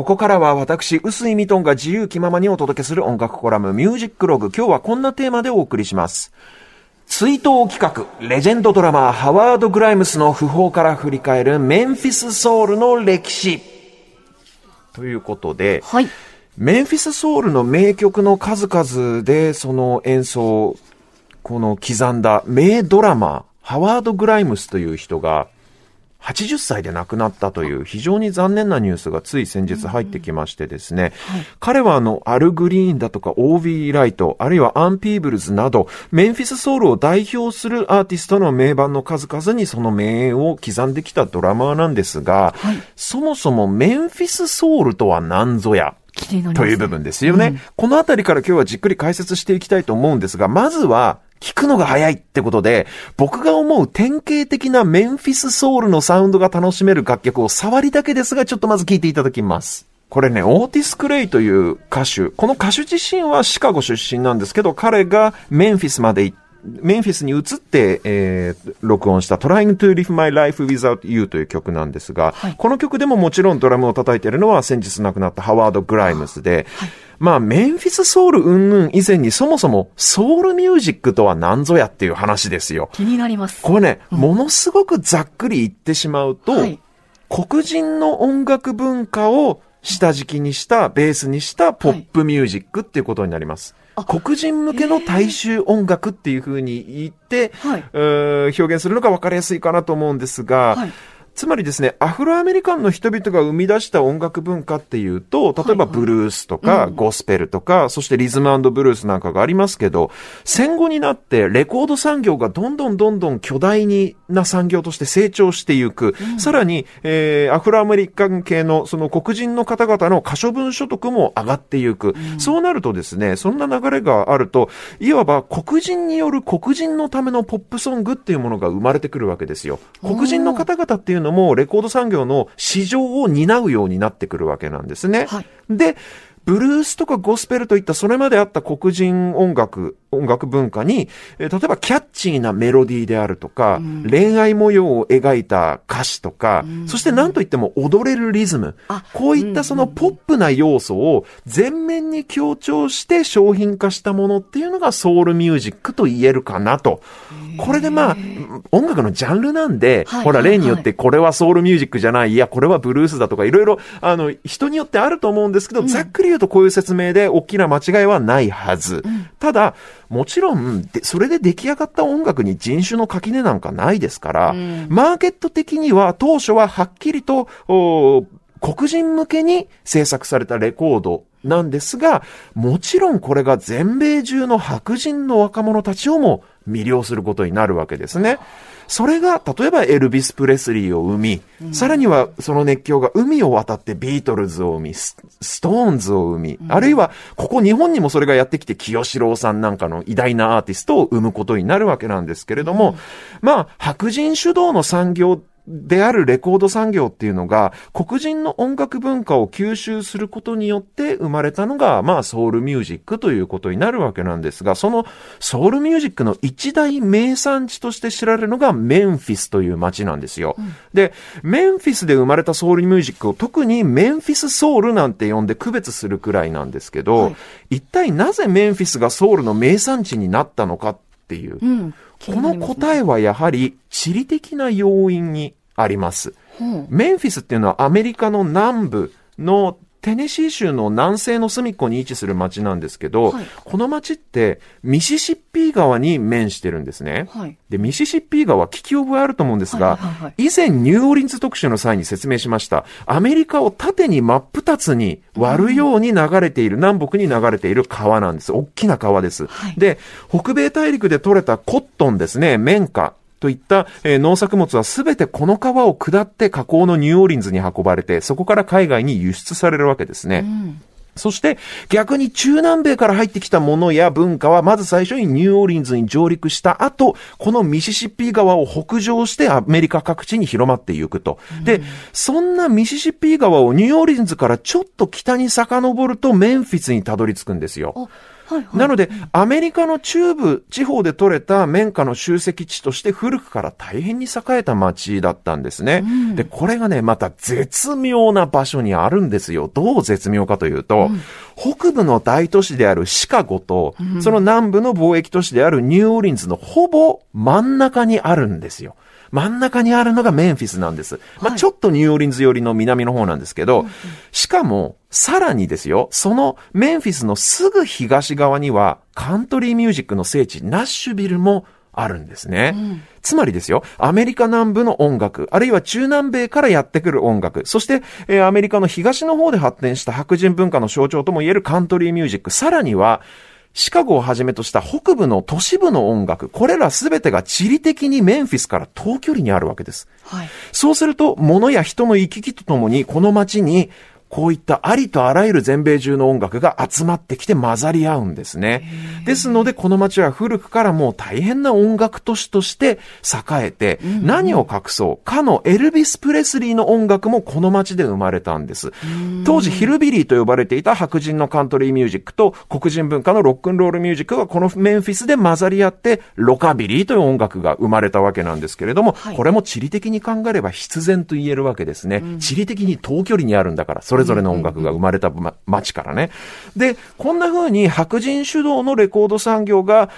ここからは私、薄井ミトンが自由気ままにお届けする音楽コラム、ミュージックログ。今日はこんなテーマでお送りします。追悼企画、レジェンドドラマー、ハワード・グライムスの訃報から振り返るメンフィス・ソウルの歴史。ということで、はい、メンフィス・ソウルの名曲の数々で、その演奏、この刻んだ名ドラマー、ハワード・グライムスという人が、80歳で亡くなったという非常に残念なニュースがつい先日入ってきましてですね、はい、彼はあの、アルグリーンだとか O.V.ライト、あるいはアン・ピーブルズなど、メンフィスソウルを代表するアーティストの名盤の数々にその名を刻んできたドラマーなんですが、はい、そもそもメンフィスソウルとは何ぞや、という部分ですよね、うん、このあたりから今日はじっくり解説していきたいと思うんですが、まずは、聞くのが早いってことで、僕が思う典型的なメンフィスソウルのサウンドが楽しめる楽曲を触りだけですが、ちょっとまず聞いていただきます。これね、オーティス・クレイという歌手、この歌手自身はシカゴ出身なんですけど、彼がメンフィスまで行って、メンフィスに移って、えー、録音した Trying to Live My Life Without You という曲なんですが、はい、この曲でももちろんドラムを叩いているのは先日亡くなったハワード・グライムスで、はい、まあ、メンフィスソウル云々以前にそもそもソウルミュージックとは何ぞやっていう話ですよ。気になります。これね、うん、ものすごくざっくり言ってしまうと、はい、黒人の音楽文化を下敷きにした、ベースにしたポップミュージックっていうことになります。黒人向けの大衆音楽っていうふうに言って、はい、表現するのが分かりやすいかなと思うんですが、はいつまりですね、アフロアメリカンの人々が生み出した音楽文化っていうと、例えばブルースとか、ゴスペルとか、そしてリズムブルースなんかがありますけど、戦後になってレコード産業がどんどんどんどん巨大にな産業として成長していく。うん、さらに、えー、アフロアメリカン系のその黒人の方々の可処分所得も上がっていく。うん、そうなるとですね、そんな流れがあると、いわば黒人による黒人のためのポップソングっていうものが生まれてくるわけですよ。黒人の方々っていうののもレコード産業の市場を担うようになってくるわけなんですね。はい、で、ブルースとかゴスペルといったそれまであった黒人音楽、音楽文化に、え例えばキャッチーなメロディーであるとか、うん、恋愛模様を描いた歌詞とか、うん、そして何といっても踊れるリズム、こういったそのポップな要素を全面に強調して商品化したものっていうのがソウルミュージックと言えるかなと。これでまあ、音楽のジャンルなんで、はい、ほら、例によってこれはソウルミュージックじゃない、いや、これはブルースだとか、いろいろ、あの、人によってあると思うんですけど、うん、ざっくり言うとこういう説明で大きな間違いはないはず。うん、ただ、もちろん、それで出来上がった音楽に人種の垣根なんかないですから、うん、マーケット的には当初ははっきりと、黒人向けに制作されたレコードなんですが、もちろんこれが全米中の白人の若者たちをも魅了することになるわけですね。それが、例えばエルビス・プレスリーを生み、うん、さらにはその熱狂が海を渡ってビートルズを生み、ストーンズを生み、うん、あるいはここ日本にもそれがやってきて清志郎さんなんかの偉大なアーティストを生むことになるわけなんですけれども、うん、まあ、白人主導の産業であるレコード産業っていうのが黒人の音楽文化を吸収することによって生まれたのがまあソウルミュージックということになるわけなんですがそのソウルミュージックの一大名産地として知られるのがメンフィスという街なんですよ、うん、でメンフィスで生まれたソウルミュージックを特にメンフィスソウルなんて呼んで区別するくらいなんですけど、はい、一体なぜメンフィスがソウルの名産地になったのかっていう、うん。この答えはやはり地理的な要因にあります。メンフィスっていうのはアメリカの南部のテネシー州の南西の隅っこに位置する町なんですけど、はい、この町ってミシシッピー川に面してるんですね。はい、で、ミシシッピー川聞き覚えあると思うんですが、はいはいはい、以前ニューオリンズ特集の際に説明しました、アメリカを縦に真っ二つに割るように流れている、うん、南北に流れている川なんです。大きな川です。で、北米大陸で採れたコットンですね、綿花。といった、えー、農作物はすべてこの川を下って河口のニューオーリンズに運ばれて、そこから海外に輸出されるわけですね。うんそして逆に中南米から入ってきたものや文化はまず最初にニューオーリンズに上陸した後、このミシシッピー川を北上してアメリカ各地に広まっていくと。うん、で、そんなミシシッピー川をニューオーリンズからちょっと北に遡るとメンフィスにたどり着くんですよ。はいはい、なので、アメリカの中部地方で採れた綿花の集積地として古くから大変に栄えた町だったんですね。うん、で、これがね、また絶妙な場所にあるんですよ。どう絶妙かというと、うん、北部の大都市であるシカゴと、うん、その南部の貿易都市であるニューオーリンズのほぼ真ん中にあるんですよ。真ん中にあるのがメンフィスなんです。まあ、ちょっとニューオーリンズ寄りの南の方なんですけど、しかも、さらにですよ、そのメンフィスのすぐ東側には、カントリーミュージックの聖地、ナッシュビルもあるんですね。うん、つまりですよ、アメリカ南部の音楽、あるいは中南米からやってくる音楽、そして、えー、アメリカの東の方で発展した白人文化の象徴ともいえるカントリーミュージック、さらには、シカゴをはじめとした北部の都市部の音楽、これらすべてが地理的にメンフィスから遠距離にあるわけです。はい、そうすると、物や人の行き来とともに、この街にこういったありとあらゆる全米中の音楽が集まってきて混ざり合うんですね。ですので、この街は古くからもう大変な音楽都市として栄えて、うんうん、何を隠そう、かのエルビス・プレスリーの音楽もこの街で生まれたんです。当時ヒルビリーと呼ばれていた白人のカントリーミュージックと黒人文化のロックンロールミュージックがこのメンフィスで混ざり合って、ロカビリーという音楽が生まれたわけなんですけれども、はい、これも地理的に考えれば必然と言えるわけですね。うん、地理的に遠距離にあるんだから、それれぞれの音楽が生まれた、ま、町からね。で、こんな風に白人主導のレコード産業が、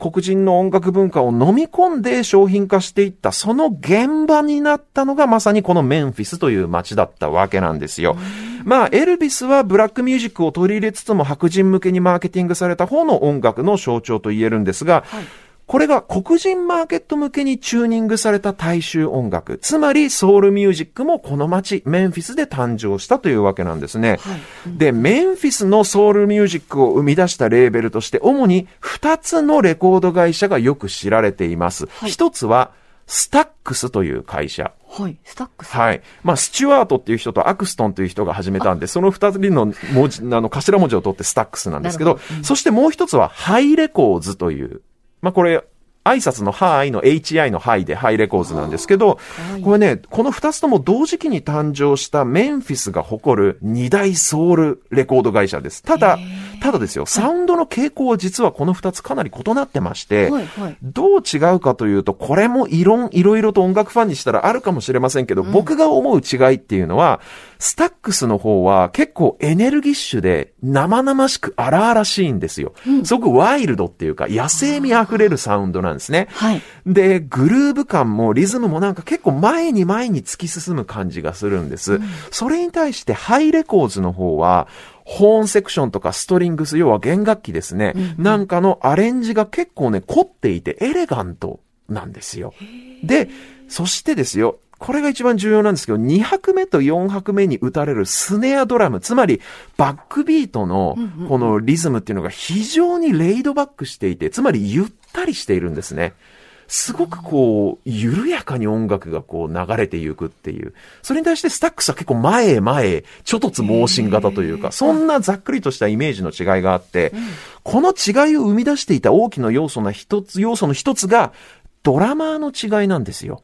黒人の音楽文化を飲み込んで商品化していった、その現場になったのがまさにこのメンフィスという街だったわけなんですよ。まあ、エルビスはブラックミュージックを取り入れつつも白人向けにマーケティングされた方の音楽の象徴と言えるんですが、はいこれが黒人マーケット向けにチューニングされた大衆音楽、つまりソウルミュージックもこの街、メンフィスで誕生したというわけなんですね。はいうん、で、メンフィスのソウルミュージックを生み出したレーベルとして、主に2つのレコード会社がよく知られています。はい、1つは、スタックスという会社。はい、スタックス。はい。まあ、スチュワートっていう人とアクストンという人が始めたんで、その二人の文字、あの、頭文字を取ってスタックスなんですけど、どうん、そしてもう一つはハイレコーズという、まあ、これ、挨拶のハイの HI のハイでハイレコーズなんですけど、これね、この二つとも同時期に誕生したメンフィスが誇る二大ソウルレコード会社です。ただ、ただですよ、サウンドの傾向は実はこの二つかなり異なってまして、どう違うかというと、これも異論、いろいろと音楽ファンにしたらあるかもしれませんけど、僕が思う違いっていうのは、スタックスの方は結構エネルギッシュで生々しく荒々しいんですよ。すごくワイルドっていうか野生味あふれるサウンドなんですね。はい。で、グルーヴ感もリズムもなんか結構前に前に突き進む感じがするんです。うん、それに対してハイレコーズの方は、ホーンセクションとかストリングス、要は弦楽器ですね。うんうん、なんかのアレンジが結構ね、凝っていてエレガントなんですよ。で、そしてですよ、これが一番重要なんですけど、2拍目と4拍目に打たれるスネアドラム、つまりバックビートのこのリズムっていうのが非常にレイドバックしていて、つまりゆったりしているんですね。すごくこう、緩やかに音楽がこう流れていくっていう。それに対してスタックスは結構前へ前へ、ちょっとつ盲信型というか、そんなざっくりとしたイメージの違いがあって、この違いを生み出していた大きな要素の一つ、要素の一つが、ドラマーの違いなんですよ。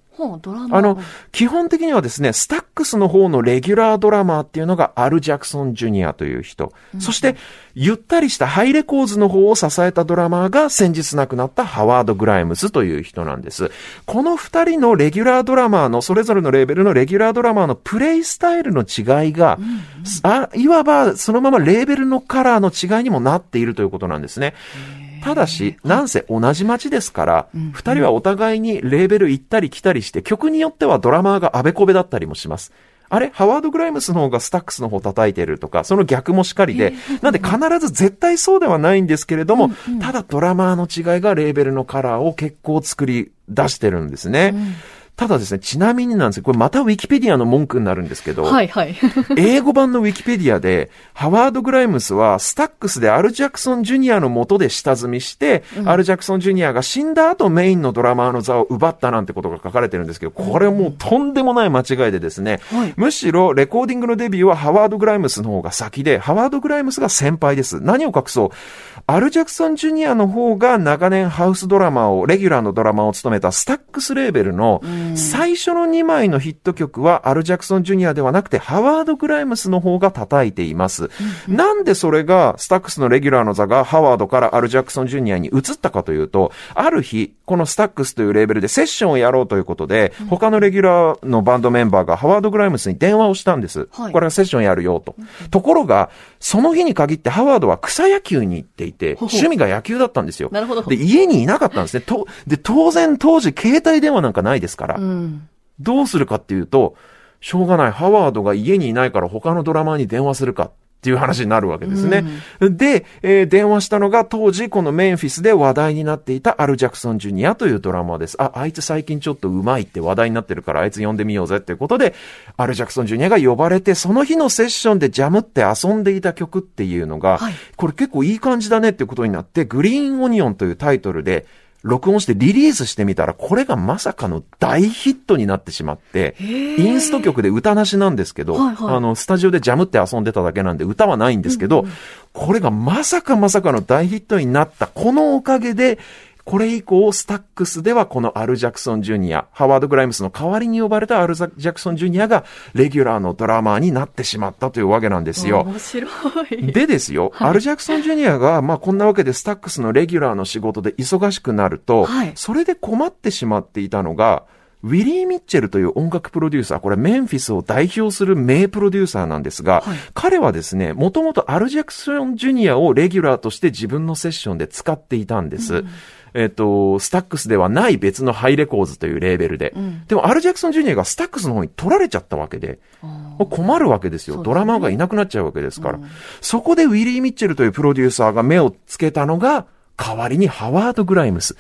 あの、基本的にはですね、スタックスの方のレギュラードラマーっていうのがアル・ジャクソン・ジュニアという人。うん、そして、ゆったりしたハイレコーズの方を支えたドラマーが先日亡くなったハワード・グライムズという人なんです。この二人のレギュラードラマーの、それぞれのレーベルのレギュラードラマーのプレイスタイルの違いが、うんうん、あいわばそのままレーベルのカラーの違いにもなっているということなんですね。ただし、なんせ同じ街ですから、二、人はお互いにレーベル行ったり来たりして、曲によってはドラマーがあべこべだったりもします。あれ？ハワード・グライムスの方がスタックスの方叩いてるとか、その逆もしかりで、なんで必ず絶対そうではないんですけれども、ただドラマーの違いがレーベルのカラーを結構作り出してるんですね。ただですね、ちなみになんですよ。これまたウィキペディアの文句になるんですけど、はいはい。英語版のウィキペディアで、ハワード・グライムスはスタックスでアル・ジャクソン・ジュニアの元で下積みして、うん、アル・ジャクソン・ジュニアが死んだ後メインのドラマーの座を奪ったなんてことが書かれてるんですけど、これもうとんでもない間違いでですね、はい、むしろレコーディングのデビューはハワード・グライムスの方が先で、ハワード・グライムスが先輩です。何を隠そう。アル・ジャクソン・ジュニアの方が長年ハウスドラマを、レギュラーのドラマを務めたスタックスレーベルの、うん最初の2枚のヒット曲はアル・ジャクソン・ジュニアではなくてハワード・グライムスの方が叩いています。なんでそれがスタックスのレギュラーの座がハワードからアル・ジャクソン・ジュニアに移ったかというと、ある日、このスタックスというレーベルでセッションをやろうということで、他のレギュラーのバンドメンバーがハワード・グライムスに電話をしたんです。はい、これはセッションやるよと。ところが、その日に限ってハワードは草野球に行っていて、趣味が野球だったんですよ。なるほど。で、家にいなかったんですね。と、で、当然当時携帯電話なんかないですから。うん、どうするかっていうと、しょうがない。ハワードが家にいないから他のドラマーに電話するか。っていう話になるわけですね。うん、で、えー、電話したのが当時このメンフィスで話題になっていたアル・ジャクソン・ジュニアというドラマーです。あ、あいつ最近ちょっと上手いって話題になってるからあいつ呼んでみようぜっていうことで、アル・ジャクソン・ジュニアが呼ばれて、その日のセッションでジャムって遊んでいた曲っていうのが、はい、これ結構いい感じだねっていうことになって、グリーン・オニオンというタイトルで、録音してリリースしてみたら、これがまさかの大ヒットになってしまって、インスト曲で歌なしなんですけど、はいはい、あの、スタジオでジャムって遊んでただけなんで歌はないんですけど、うんうん、これがまさかまさかの大ヒットになった、このおかげで、これ以降、スタックスではこのアル・ジャクソン・ジュニア、ハワード・グライムスの代わりに呼ばれたアル・ジャクソン・ジュニアがレギュラーのドラマーになってしまったというわけなんですよ。面白い。でですよ、はい、アル・ジャクソン・ジュニアが、まあこんなわけでスタックスのレギュラーの仕事で忙しくなると、はい、それで困ってしまっていたのが、ウィリー・ミッチェルという音楽プロデューサー、これメンフィスを代表する名プロデューサーなんですが、はい、彼はですね、もともとアル・ジャクソン・ジュニアをレギュラーとして自分のセッションで使っていたんです。うんえっ、と、スタックスではない別のハイレコーズというレーベルで。うん、でも、アル・ジャクソン・ジュニアがスタックスの方に取られちゃったわけで、困るわけですよ。ドラマーがいなくなっちゃうわけですから。うん、そこでウィリー・ミッチェルというプロデューサーが目をつけたのが、代わりにハワード・グライムス。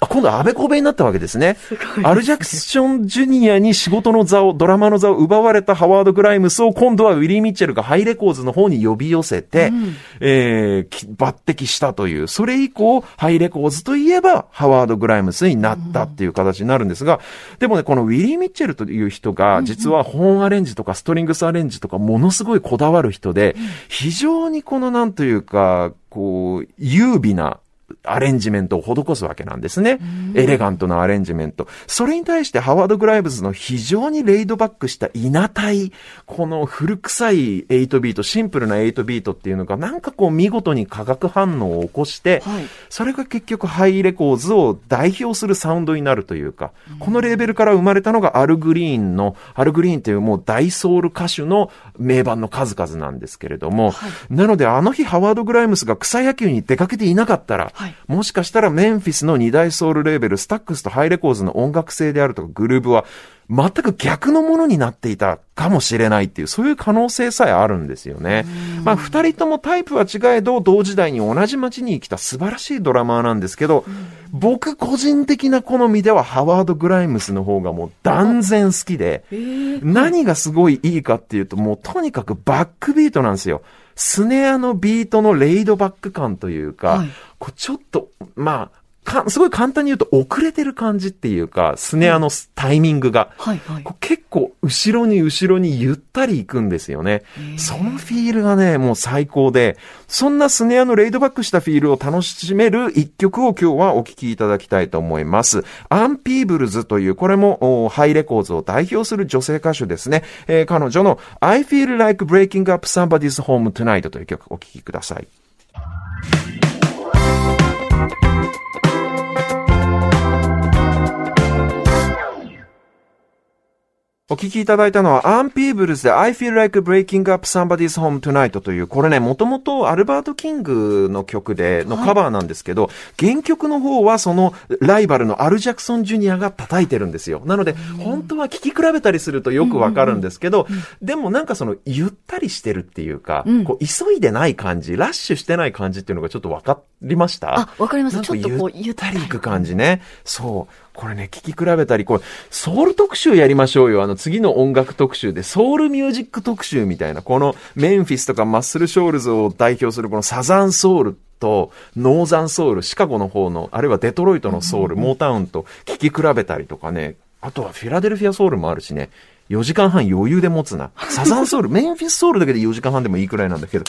あ、今度はあべこべになったわけですね。すアル・ジャクソン・ジュニアに仕事の座を、ドラマーの座を奪われたハワード・グライムスを今度はウィリー・ミッチェルがハイレコーズの方に呼び寄せて、うん、えー、抜擢したという、それ以降、ハイレコーズといえばハワード・グライムスになったっていう形になるんですが、でもね、このウィリー・ミッチェルという人が、実はホーンアレンジとかストリングスアレンジとかものすごいこだわる人で、非常にこのなんというか、こう、優美なアレンジメントを施すわけなんですね。エレガントなアレンジメント。それに対してハワード・グライムズの非常にレイドバックしたいなたい、この古臭い8ビート、シンプルな8ビートっていうのがなんかこう見事に化学反応を起こして、はい、それが結局ハイレコーズを代表するサウンドになるというか、このレーベルから生まれたのがアル・グリーンの、アル・グリーンというもう大ソウル歌手の名盤の数々なんですけれども、はい、なのであの日ハワード・グライムスが草野球に出かけていなかったら、はい、もしかしたらメンフィスの二大ソウルレーベル、スタックスとハイレコーズの音楽性であるとかグルーブは、全く逆のものになっていたかもしれないっていう、そういう可能性さえあるんですよね。まあ、二人ともタイプは違えど、同時代に同じ街に来た素晴らしいドラマーなんですけど、僕個人的な好みではハワード・グライムスの方がもう断然好きで、何がすごいいいかっていうと、もうとにかくバックビートなんですよ。スネアのビートのレイドバック感というか、はい、こうちょっと、まあ、か、すごい簡単に言うと遅れてる感じっていうか、スネアのタイミングが、はいはい、結構後ろに後ろにゆったり行くんですよね。そのフィールがね、もう最高で、そんなスネアのレイドバックしたフィールを楽しめる一曲を今日はお聴きいただきたいと思います。アン・ピーブルズという、これもハイレコーズを代表する女性歌手ですね。えー、彼女の I feel like breaking up somebody's home tonight という曲お聴きください。Thank you. お聞きいただいたのは、アン・ピーブルズで I feel like breaking up somebody's home tonight という、これね、もともとアルバート・キングの曲で、のカバーなんですけど、はい、原曲の方はそのライバルのアル・ジャクソン・ジュニアが叩いてるんですよ。なので、本当は聴き比べたりするとよくわかるんですけど、でもなんかその、ゆったりしてるっていうか、うん、こう、急いでない感じ、ラッシュしてない感じっていうのがちょっとわかりました？あ、わかります。ちょっとこう、ゆったりいく感じね。そう。これね、聞き比べたり、これ、ソウル特集やりましょうよ。あの、次の音楽特集で、ソウルミュージック特集みたいな、このメンフィスとかマッスルショールズを代表するこのサザンソウルと、ノーザンソウル、シカゴの方の、あるいはデトロイトのソウル、モータウンと聞き比べたりとかね、あとはフィラデルフィアソウルもあるしね、4時間半余裕で持つな。サザンソウル、メンフィスソウルだけで4時間半でもいいくらいなんだけど、